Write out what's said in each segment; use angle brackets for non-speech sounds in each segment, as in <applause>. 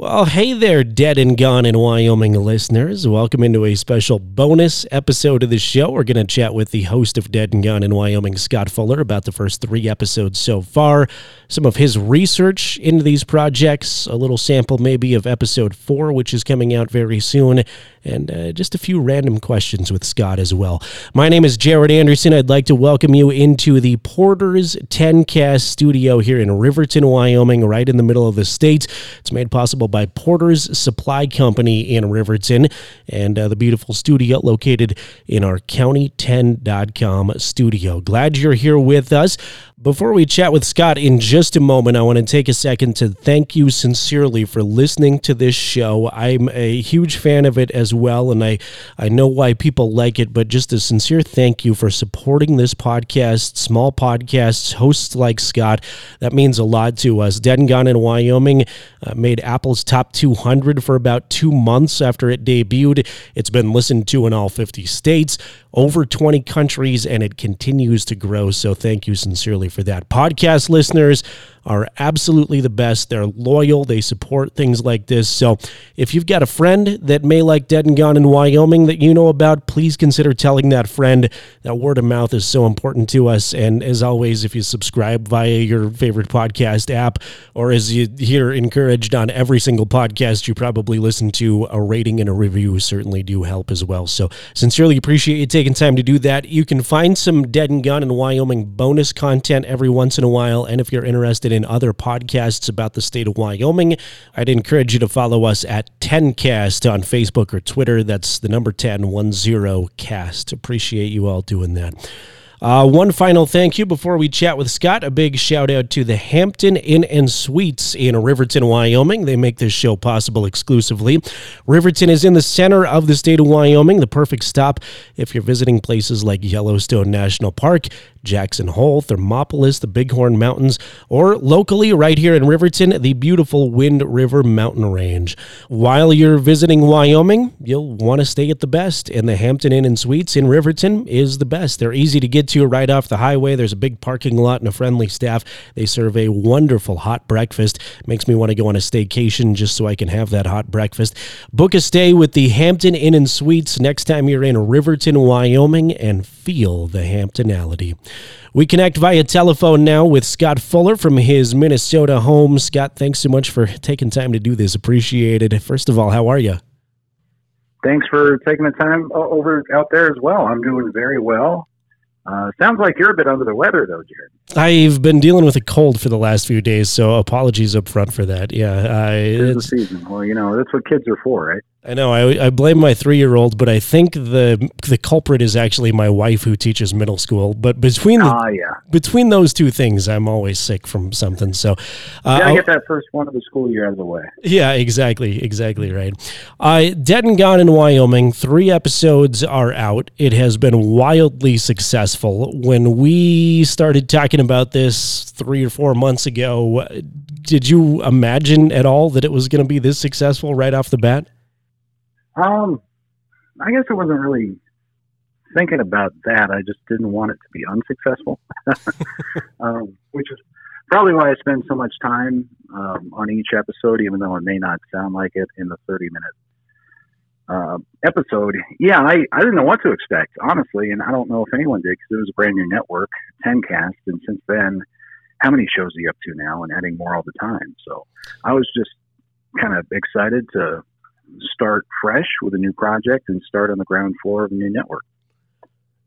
Well, hey there, dead and gone in Wyoming listeners. Welcome into a special bonus episode of the show. We're going to chat with the host of Dead and Gone in Wyoming, Scott Fuller, about the first three episodes so far, some of his research into these projects, a little sample maybe of episode four, which is coming out very soon, and uh, just a few random questions with Scott as well. My name is Jared Anderson. I'd like to welcome you into the Porter's 10Cast studio here in Riverton, Wyoming, right in the middle of the state. It's made possible by Porter's Supply Company in Riverton and uh, the beautiful studio located in our county10.com studio. Glad you're here with us. Before we chat with Scott in just a moment, I want to take a second to thank you sincerely for listening to this show. I'm a huge fan of it as well, and I, I know why people like it, but just a sincere thank you for supporting this podcast, small podcasts, hosts like Scott. That means a lot to us. Dead and Gone in Wyoming uh, made Apple's top 200 for about two months after it debuted. It's been listened to in all 50 states over 20 countries, and it continues to grow. So thank you sincerely for that. Podcast listeners, are absolutely the best. They're loyal, they support things like this. So if you've got a friend that may like Dead and Gone in Wyoming that you know about, please consider telling that friend. That word of mouth is so important to us. And as always, if you subscribe via your favorite podcast app, or as you hear encouraged on every single podcast you probably listen to, a rating and a review certainly do help as well. So sincerely appreciate you taking time to do that. You can find some Dead and Gone in Wyoming bonus content every once in a while. And if you're interested interested in other podcasts about the state of Wyoming, I'd encourage you to follow us at 10cast on Facebook or Twitter. That's the number 10, 10 cast. Appreciate you all doing that. Uh, one final thank you before we chat with Scott. A big shout out to the Hampton Inn and Suites in Riverton, Wyoming. They make this show possible exclusively. Riverton is in the center of the state of Wyoming, the perfect stop if you're visiting places like Yellowstone National Park. Jackson Hole, Thermopolis, the Bighorn Mountains, or locally right here in Riverton, the beautiful Wind River Mountain Range. While you're visiting Wyoming, you'll want to stay at the best, and the Hampton Inn and Suites in Riverton is the best. They're easy to get to right off the highway. There's a big parking lot and a friendly staff. They serve a wonderful hot breakfast. Makes me want to go on a staycation just so I can have that hot breakfast. Book a stay with the Hampton Inn and Suites next time you're in Riverton, Wyoming, and feel the Hamptonality. We connect via telephone now with Scott Fuller from his Minnesota home. Scott, thanks so much for taking time to do this. Appreciate it. First of all, how are you? Thanks for taking the time over out there as well. I'm doing very well. Uh, sounds like you're a bit under the weather, though, Jared. I've been dealing with a cold for the last few days, so apologies up front for that. Yeah, I, it's the season. Well, you know that's what kids are for, right? I know. I, I blame my three year old, but I think the the culprit is actually my wife who teaches middle school. But between the, ah, yeah. between those two things, I'm always sick from something. So uh, gotta get that first one of the school year out of the way. Yeah, exactly, exactly right. Uh, Dead and Gone in Wyoming. Three episodes are out. It has been wildly successful. When we started talking about this three or four months ago, did you imagine at all that it was going to be this successful right off the bat? Um, I guess I wasn't really thinking about that. I just didn't want it to be unsuccessful, <laughs> um, which is probably why I spend so much time um, on each episode, even though it may not sound like it in the 30 minute uh, episode. Yeah, I, I didn't know what to expect, honestly, and I don't know if anyone did because it was a brand new network, 10cast, and since then, how many shows are you up to now and adding more all the time? So I was just kind of excited to start fresh with a new project and start on the ground floor of a new network.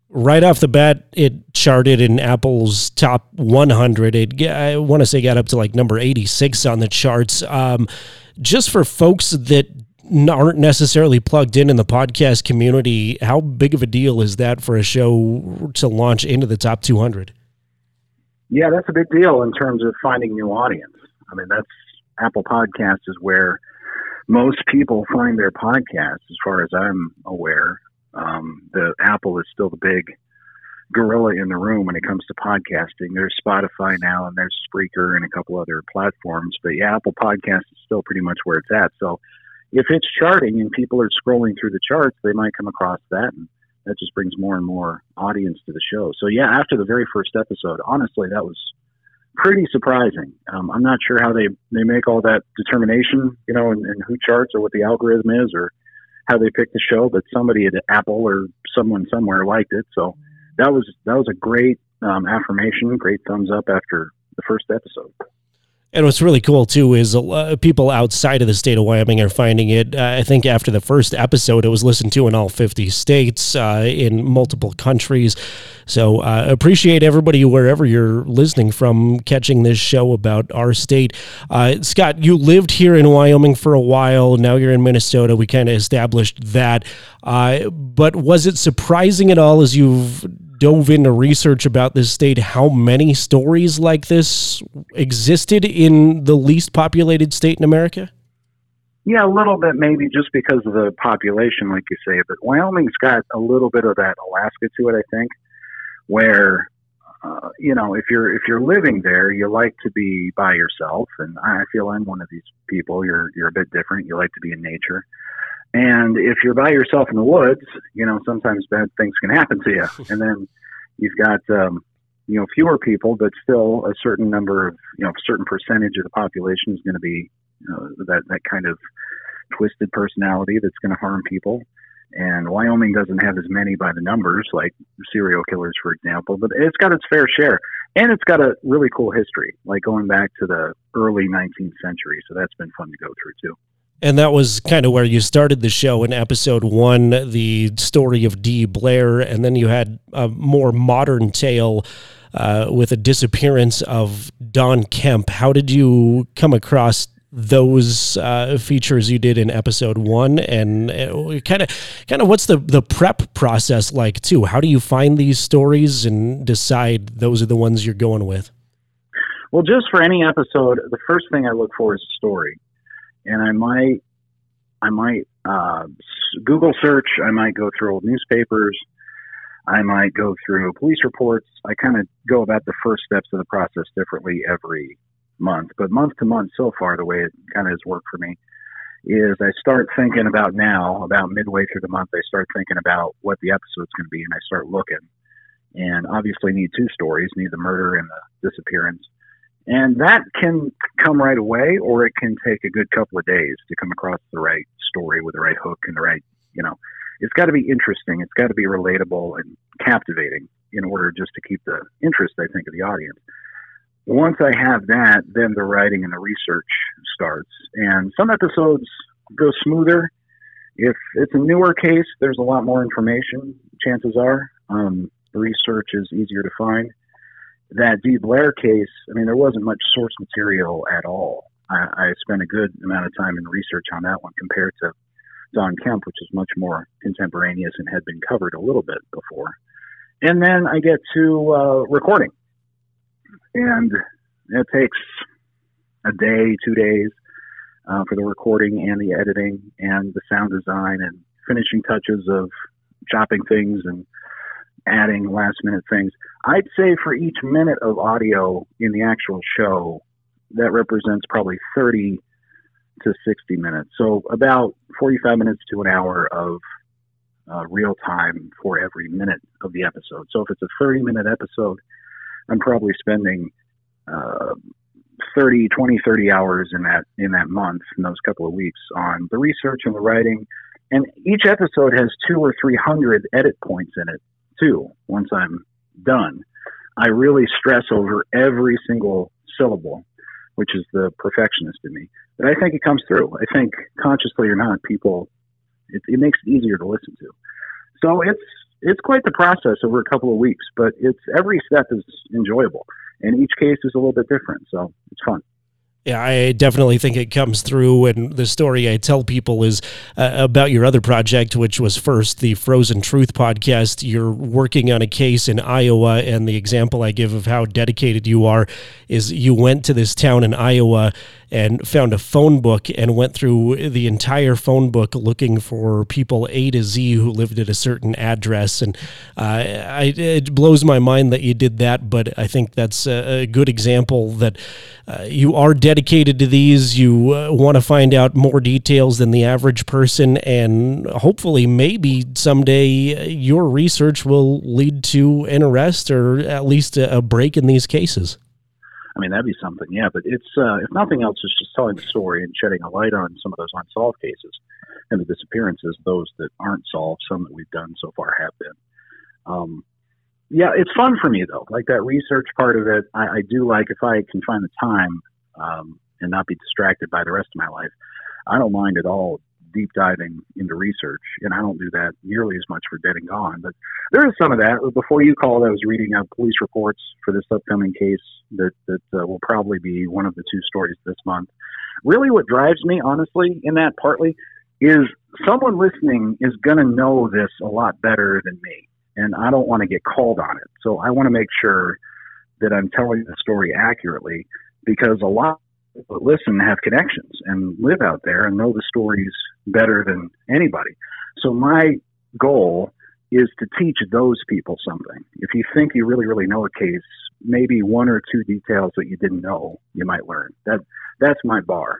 Right off the bat, it charted in Apple's top 100. It I want to say got up to like number 86 on the charts. Um, just for folks that aren't necessarily plugged in in the podcast community, how big of a deal is that for a show to launch into the top 200? Yeah, that's a big deal in terms of finding new audience. I mean, that's Apple Podcasts is where most people find their podcasts, as far as I'm aware. Um, the Apple is still the big gorilla in the room when it comes to podcasting. There's Spotify now, and there's Spreaker and a couple other platforms. But yeah, Apple Podcast is still pretty much where it's at. So if it's charting and people are scrolling through the charts, they might come across that, and that just brings more and more audience to the show. So yeah, after the very first episode, honestly, that was pretty surprising. Um, I'm not sure how they, they make all that determination, you know, and, and who charts or what the algorithm is or how they pick the show, but somebody at Apple or someone somewhere liked it. So that was that was a great um, affirmation, great thumbs up after the first episode. And what's really cool too is people outside of the state of Wyoming are finding it. Uh, I think after the first episode, it was listened to in all 50 states, uh, in multiple countries. So uh, appreciate everybody wherever you're listening from catching this show about our state. Uh, Scott, you lived here in Wyoming for a while. Now you're in Minnesota. We kind of established that. Uh, but was it surprising at all as you've dove into research about this state how many stories like this existed in the least populated state in America? Yeah, a little bit maybe just because of the population, like you say. But Wyoming's got a little bit of that Alaska to it, I think, where uh, you know if you're if you're living there, you like to be by yourself, and I feel I'm one of these people. You're you're a bit different. You like to be in nature. And if you're by yourself in the woods, you know, sometimes bad things can happen to you. <laughs> And then you've got, um, you know, fewer people, but still a certain number of, you know, a certain percentage of the population is going to be you know, that, that kind of twisted personality that's going to harm people. And Wyoming doesn't have as many by the numbers, like serial killers, for example, but it's got its fair share. And it's got a really cool history, like going back to the early 19th century. So that's been fun to go through, too. And that was kind of where you started the show in episode one, the story of Dee Blair, and then you had a more modern tale uh, with a disappearance of Don Kemp. How did you come across those uh, features you did in episode one, and kind of, kind of, what's the the prep process like too? How do you find these stories and decide those are the ones you're going with? Well, just for any episode, the first thing I look for is a story and I might I might uh, Google search. I might go through old newspapers. I might go through police reports. I kind of go about the first steps of the process differently every month. But month to month, so far, the way it kind of has worked for me is I start thinking about now, about midway through the month, I start thinking about what the episode's going to be, and I start looking. And obviously, need two stories: need the murder and the disappearance. And that can come right away, or it can take a good couple of days to come across the right story with the right hook and the right, you know, it's got to be interesting. It's got to be relatable and captivating in order just to keep the interest, I think, of the audience. Once I have that, then the writing and the research starts. And some episodes go smoother. If it's a newer case, there's a lot more information, chances are. Um, research is easier to find that D. Blair case, I mean, there wasn't much source material at all. I, I spent a good amount of time in research on that one compared to Don Kemp, which is much more contemporaneous and had been covered a little bit before. And then I get to uh, recording, and it takes a day, two days uh, for the recording and the editing and the sound design and finishing touches of chopping things and adding last minute things. I'd say for each minute of audio in the actual show, that represents probably 30 to 60 minutes. So about 45 minutes to an hour of uh, real time for every minute of the episode. So if it's a 30 minute episode, I'm probably spending uh, 30, 20, 30 hours in that in that month, in those couple of weeks, on the research and the writing. And each episode has two or three hundred edit points in it too. Once I'm done, I really stress over every single syllable, which is the perfectionist in me. But I think it comes through. I think consciously or not, people it, it makes it easier to listen to. So it's it's quite the process over a couple of weeks, but it's every step is enjoyable, and each case is a little bit different. So it's fun. Yeah, I definitely think it comes through. And the story I tell people is uh, about your other project, which was first the Frozen Truth podcast. You're working on a case in Iowa, and the example I give of how dedicated you are is you went to this town in Iowa and found a phone book and went through the entire phone book looking for people A to Z who lived at a certain address. And uh, I, it blows my mind that you did that, but I think that's a, good example that uh, you are dedicated to these. You uh, want to find out more details than the average person, and hopefully, maybe someday uh, your research will lead to an arrest or at least a, a break in these cases. I mean, that'd be something, yeah. But it's uh, if nothing else, it's just telling the story and shedding a light on some of those unsolved cases and the disappearances. Those that aren't solved, some that we've done so far have been. Um, yeah, it's fun for me though. Like that research part of it, I, I do like if I can find the time um, and not be distracted by the rest of my life. I don't mind at all deep diving into research, and I don't do that nearly as much for Dead and Gone. But there is some of that. Before you called, I was reading up police reports for this upcoming case that that uh, will probably be one of the two stories this month. Really, what drives me, honestly, in that partly is someone listening is going to know this a lot better than me, and I don't want to get called on it. So I want to make sure that I'm telling the story accurately because a lot but listen have connections and live out there and know the stories better than anybody. So my goal is to teach those people something. If you think you really, really know a case, maybe one or two details that you didn't know you might learn. That that's my bar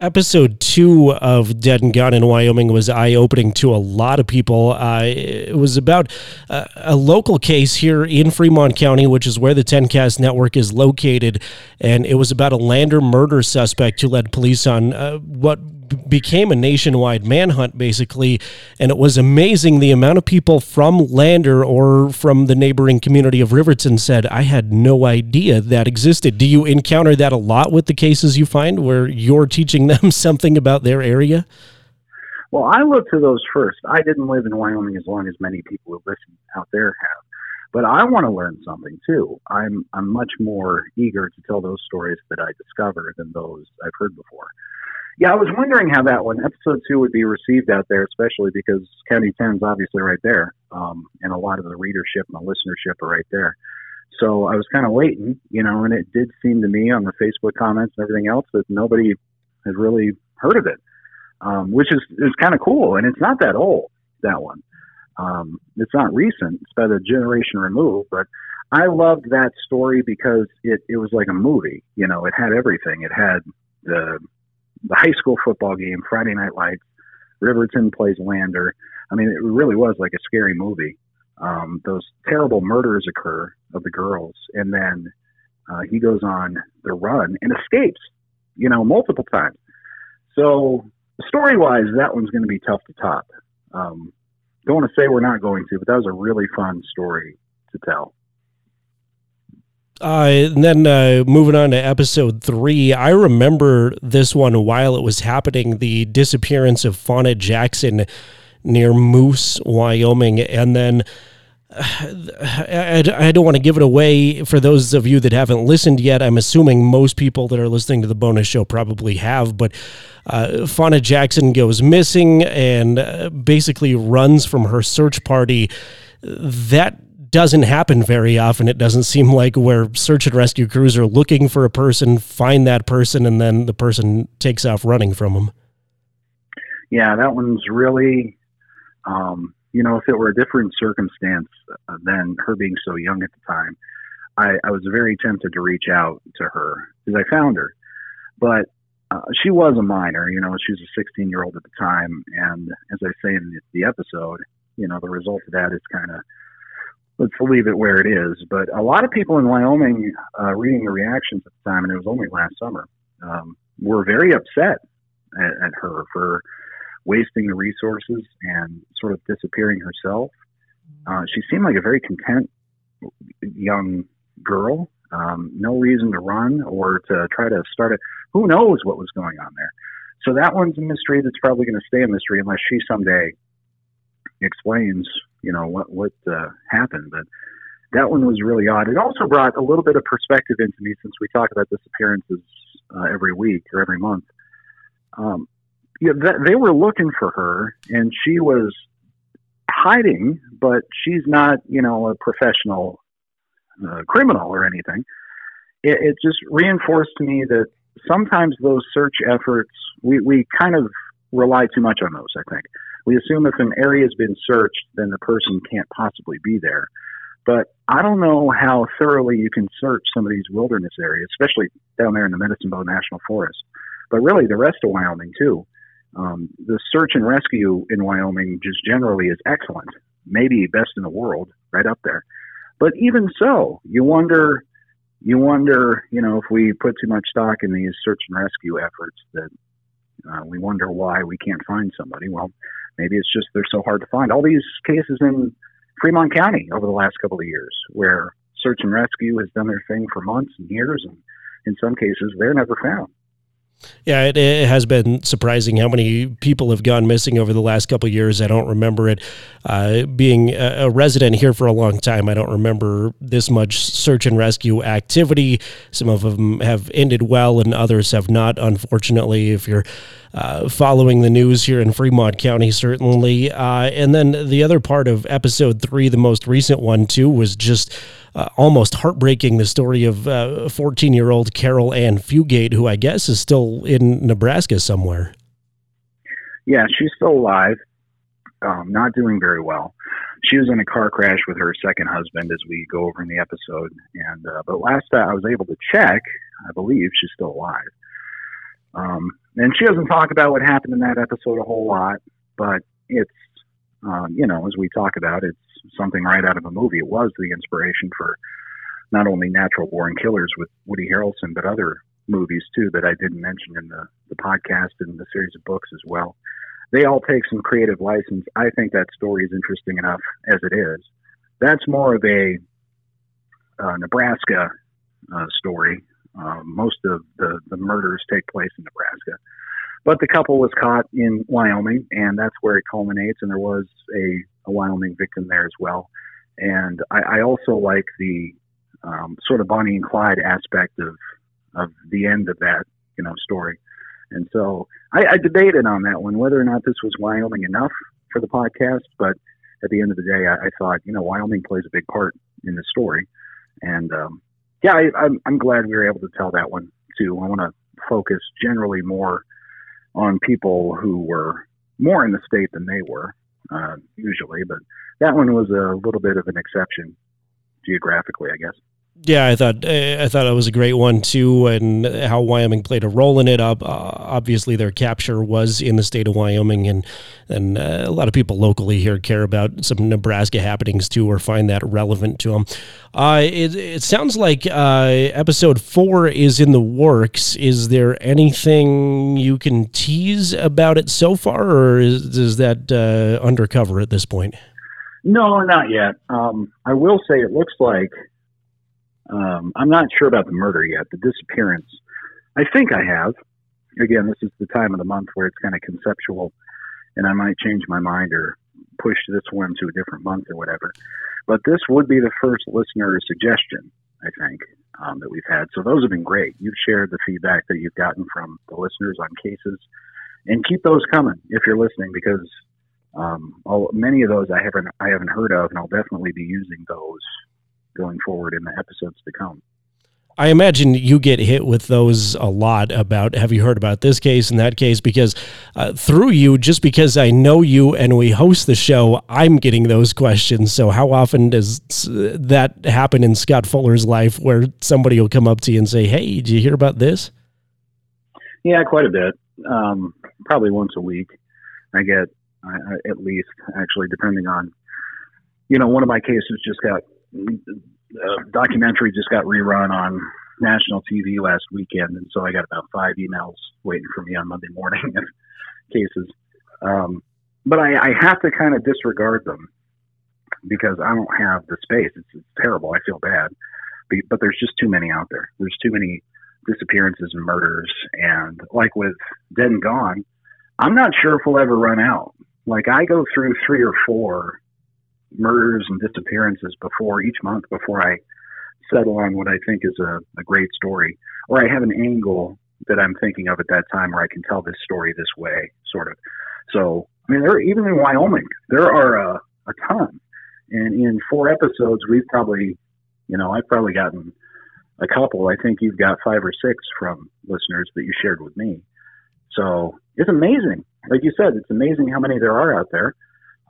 episode two of Dead and Gone in Wyoming was eye opening to a lot of people. Uh, it was about a, a, local case here in Fremont County, which is where the 10Cast network is located. And it was about a Lander murder suspect who led police on uh, what became a nationwide manhunt, basically. And it was amazing the amount of people from Lander or from the neighboring community of Riverton said, I had no idea that existed. Do you encounter that a lot with the cases you find where you're teaching <laughs> them something about their area? Well, I look to those first. I didn't live in Wyoming as long as many people who listen out there have. But I want to learn something too. I'm I'm much more eager to tell those stories that I discover than those I've heard before. Yeah, I was wondering how that one, episode two, would be received out there, especially because County 10 is obviously right there, um, and a lot of the readership and the listenership are right there. So I was kind of waiting, you know, and it did seem to me on the Facebook comments and everything else that nobody has really heard of it, um, which is is kind of cool. And it's not that old, that one. Um, it's not recent; it's about a generation removed. But I loved that story because it it was like a movie. You know, it had everything. It had the the high school football game, Friday Night Lights. Riverton plays Lander. I mean, it really was like a scary movie. Um, those terrible murders occur of the girls, and then uh, he goes on the run and escapes, you know, multiple times. So, story wise, that one's going to be tough to top. Um, don't want to say we're not going to, but that was a really fun story to tell. Uh, and then uh, moving on to episode three, I remember this one while it was happening the disappearance of Fauna Jackson near Moose, Wyoming. And then <sighs> I, I don't want to give it away for those of you that haven't listened yet. I'm assuming most people that are listening to the bonus show probably have, but uh, Fauna Jackson goes missing and uh, basically runs from her search party. That doesn't happen very often. It doesn't seem like where search and rescue crews are looking for a person, find that person, and then the person takes off running from them. Yeah, that one's really, um, you know, if it were a different circumstance uh, than her being so young at the time, I, I was very tempted to reach out to her because I found her. But uh, she was a minor, you know, she was a 16 year old at the time. And as I say in the, the episode, you know, the result of that is kind of let's leave it where it is. But a lot of people in Wyoming, uh, reading the reactions at the time, and it was only last summer, um, were very upset at, at, her for wasting the resources and sort of disappearing herself. Uh, she seemed like a very content young girl. Um, no reason to run or to try to start it. Who knows what was going on there? So that one's a mystery that's probably going to stay a mystery unless she someday explains you know what what uh, happened. But that one was really odd. It also brought a little bit of perspective into me since we talk about disappearances uh, every week or every month. Um, yeah, that, they were looking for her, and she was hiding, but she's not, you know, a professional uh, criminal or anything. It, it just reinforced to me that sometimes those search efforts, we, we kind of rely too much on those, I think. We assume if an area has been searched, then the person can't possibly be there. But I don't know how thoroughly you can search some of these wilderness areas, especially down there in the Medicine Bow National Forest, but really the rest of Wyoming too. Um, the search and rescue in Wyoming just generally is excellent, maybe best in the world, right up there. But even so, you wonder, you wonder, you know, if we put too much stock in these search and rescue efforts, that uh, we wonder why we can't find somebody. Well, maybe it's just they're so hard to find. All these cases in Fremont County over the last couple of years, where search and rescue has done their thing for months and years, and in some cases, they're never found. Yeah, it, it, has been surprising how many people have gone missing over the last couple years. I don't remember it. Uh, being a, a, resident here for a long time, I don't remember this much search and rescue activity. Some of them have ended well, and others have not. Unfortunately, if you're uh, following the news here in Fremont County, certainly. Uh, and then the other part of episode three, the most recent one too, was just uh, almost heartbreaking. The story of 14 year old Caril Ann Fugate, who I guess is still in Nebraska somewhere. Yeah, she's still alive, um, not doing very well. She was in a car crash with her second husband, as we go over in the episode. And uh, but last I was able to check, I believe she's still alive. Um, and she doesn't talk about what happened in that episode a whole lot, but it's, um, you know, as we talk about, it's something right out of a movie. It was the inspiration for not only Natural Born Killers with Woody Harrelson, but other movies too that I didn't mention in the, the podcast and the series of books as well. They all take some creative license. I think that story is interesting enough as it is. That's more of a uh, Nebraska uh, story um, most of the, the murders take place in Nebraska. But the couple was caught in Wyoming, and that's where it culminates. And there was a, a Wyoming victim there as well. And I, I also like the um, sort of Bonnie and Clyde aspect of of the end of that you know story. And so I, I debated on that one whether or not this was Wyoming enough for the podcast. But at the end of the day, I, I thought you know Wyoming plays a big part in the story, and um, yeah, I, I'm, I'm glad we were able to tell that one too. I want to focus generally more on people who were more in the state than they were uh, usually, but that one was a little bit of an exception geographically, I guess. Yeah, I thought eh, I thought it was a great one too, and how Wyoming played a role in it. Uh, obviously, their capture was in the state of Wyoming, and and uh, a lot of people locally here care about some Nebraska happenings too, or find that relevant to them. Uh, it, it sounds like uh, episode four is in the works. Is there anything you can tease about it so far, or is, is that uh, undercover at this point? No, not yet. Um, I will say it looks like um, I'm not sure about the murder yet. The disappearance, I think I have. Again, this is the time of the month where it's kind of conceptual, and I might change my mind or push this one to a different month or whatever. But this would be the first listener suggestion, I think, um, that we've had. So those have been great. You've shared the feedback that you've gotten from the listeners on cases, and keep those coming if you're listening because um, many of those I haven't I haven't heard of, and I'll definitely be using those going forward in the episodes to come. I imagine you get hit with those a lot about have you heard about this case and that case? Because uh, through you just because I know you and we host the show I'm getting those questions. So how often does that happen in Scott Fuller's life where somebody will come up to you and say hey did you hear about this? Yeah quite a bit. Um, probably once a week I get at least actually depending on you know one of my cases just got uh, documentary just got rerun on national TV last weekend, and so I got about five emails waiting for me on Monday morning <laughs> in cases. Um, but I, I have to kind of disregard them because I don't have the space. It's, it's terrible. I feel bad, but, but there's just too many out there. There's too many disappearances and murders, and like with Dead and Gone, I'm not sure if we'll ever run out. Like I go through three or four murders and disappearances before each month before I settle on what I think is a, a great story, or I have an angle that I'm thinking of at that time where I can tell this story this way, sort of. So, I mean, there even in Wyoming, there are a, a ton, and in four episodes, we've probably, you know, I've probably gotten a couple. I think you've got five or six from listeners that you shared with me. So it's amazing. Like you said, it's amazing how many there are out there.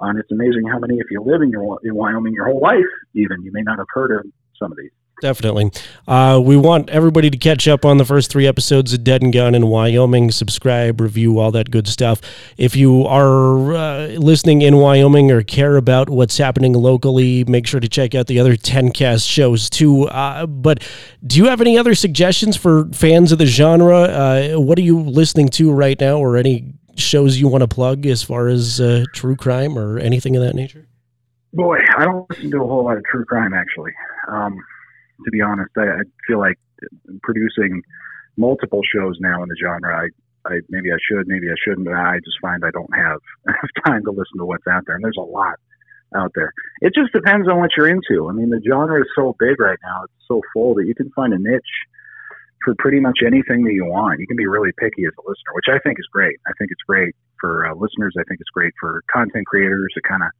And it's amazing how many, if you live in your in Wyoming your whole life, even you may not have heard of some of these. Definitely. Uh, we want everybody to catch up on the first three episodes of Dead and Gone in Wyoming. Subscribe, review, all that good stuff. If you are uh, listening in Wyoming or care about what's happening locally, make sure to check out the other 10 cast shows too. Uh, but do you have any other suggestions for fans of the genre? Uh, what are you listening to right now, or any shows you want to plug as far as uh, true crime or anything of that nature? Boy, I don't listen to a whole lot of true crime actually. Um, to be honest. I, I feel like producing multiple shows now in the genre. I, I maybe I should, maybe I shouldn't. But I just find I don't have <laughs> enough time to listen to what's out there, and there's a lot out there. It just depends on what you're into. I mean, the genre is so big right now; it's so full that you can find a niche for pretty much anything that you want. You can be really picky as a listener, which I think is great. I think it's great for uh, listeners. I think it's great for content creators. It kind of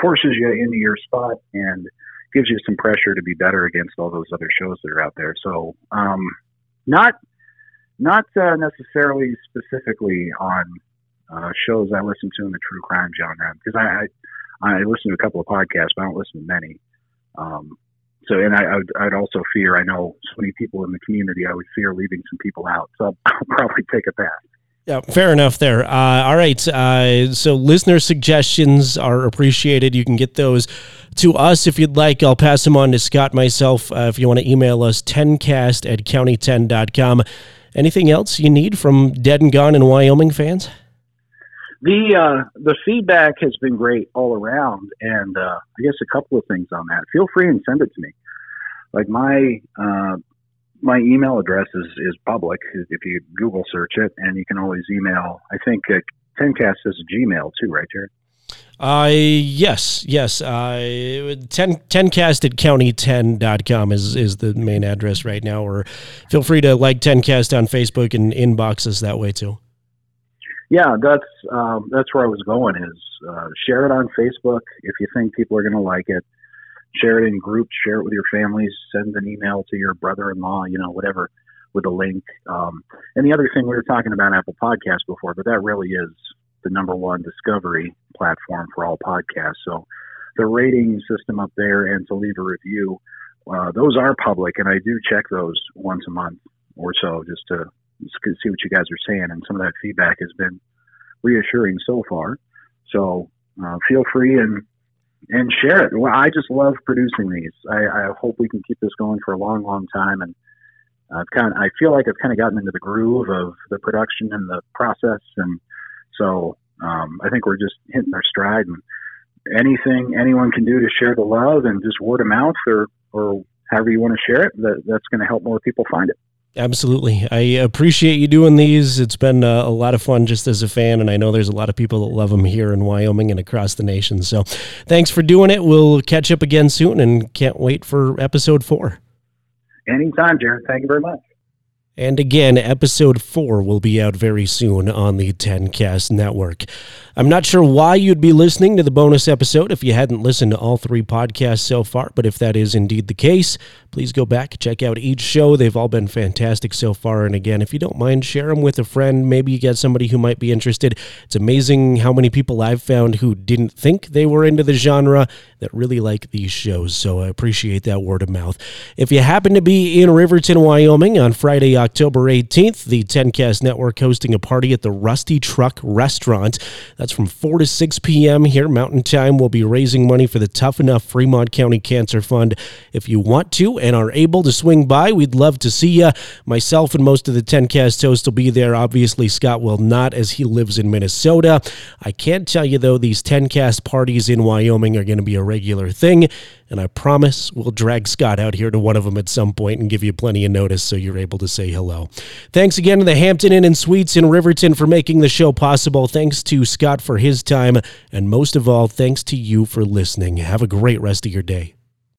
forces you into your spot and gives you some pressure to be better against all those other shows that are out there. So, um, not not uh, necessarily specifically on uh, shows I listen to in the true crime genre because I, I, I listen to a couple of podcasts, but I don't listen to many. Um, so, and I, I would, I'd also fear. I know so many people in the community. I would fear leaving some people out, so <laughs> I'll, probably take a pass. Yeah, fair enough there. Uh, all right. Uh, so listener suggestions are appreciated. You can get those to us if you'd like. I'll pass them on to Scott myself uh, if you want to email us 10cast at county10.com. Anything else you need from Dead and Gone in Wyoming fans? The uh, the feedback has been great all around, and uh, I guess a couple of things on that. Feel free and send it to me. Like my uh, my email address is, is public if you Google search it, and you can always email. I think uh, Tencast is Gmail too, right, Jared? Uh, yes, yes. Uh, 10, 10cast at county10.com is, is the main address right now. Or feel free to like 10cast on Facebook and inbox us that way too. Yeah, that's um, that's where I was going. Is uh, share it on Facebook if you think people are going to like it share it in groups, share it with your families, send an email to your brother-in-law, you know, whatever, with a link. Um, and the other thing we were talking about Apple Podcasts before, but that really is the number one discovery platform for all podcasts. So the rating system up there and to leave a review, uh, those are public, and I do check those once a month or so just to, just to see what you guys are saying. And some of that feedback has been reassuring so far. So uh, feel free and and share it. Well, I just love producing these. I, I hope we can keep this going for a long, long time. And I've kind of, I feel like I've kind of gotten into the groove of the production and the process. And so um, I think we're just hitting our stride. And anything anyone can do to share the love and just word of mouth or, or however you want to share it, that, that's going to help more people find it. Absolutely. I appreciate you doing these. It's been a, uh, a, lot of fun just as a fan, and I know there's a lot of people that love them here in Wyoming and across the nation. So thanks for doing it. We'll catch up again soon and can't wait for episode four. Anytime, Jared. Thank you very much. And again, episode four will be out very soon on the 10cast network. I'm not sure why you'd be listening to the bonus episode if you hadn't listened to all three podcasts so far, but if that is indeed the case, please go back, check out each show. They've all been fantastic so far. And again, if you don't mind, share them with a friend. Maybe you get somebody who might be interested. It's amazing how many people I've found who didn't think they were into the genre that really like these shows. So I appreciate that word of mouth. If you happen to be in Riverton, Wyoming on Friday, October 18th, the 10cast network hosting a party at the Rusty Truck Restaurant. That's from 4 to 6 p.m. here, Mountain Time. We'll be raising money for the Tough Enough Fremont County Cancer Fund. If you want to and are able to swing by, we'd love to see you. Myself and most of the 10cast hosts will be there. Obviously, Scott will not, as he lives in Minnesota. I can't tell you, though, these 10cast parties in Wyoming are going to be a regular thing and I promise we'll drag Scott out here to one of them at some point and give you plenty of notice so you're able to say hello. Thanks again to the Hampton Inn and Suites in Riverton for making the show possible. Thanks to Scott for his time, and most of all, thanks to you for listening. Have a great rest of your day.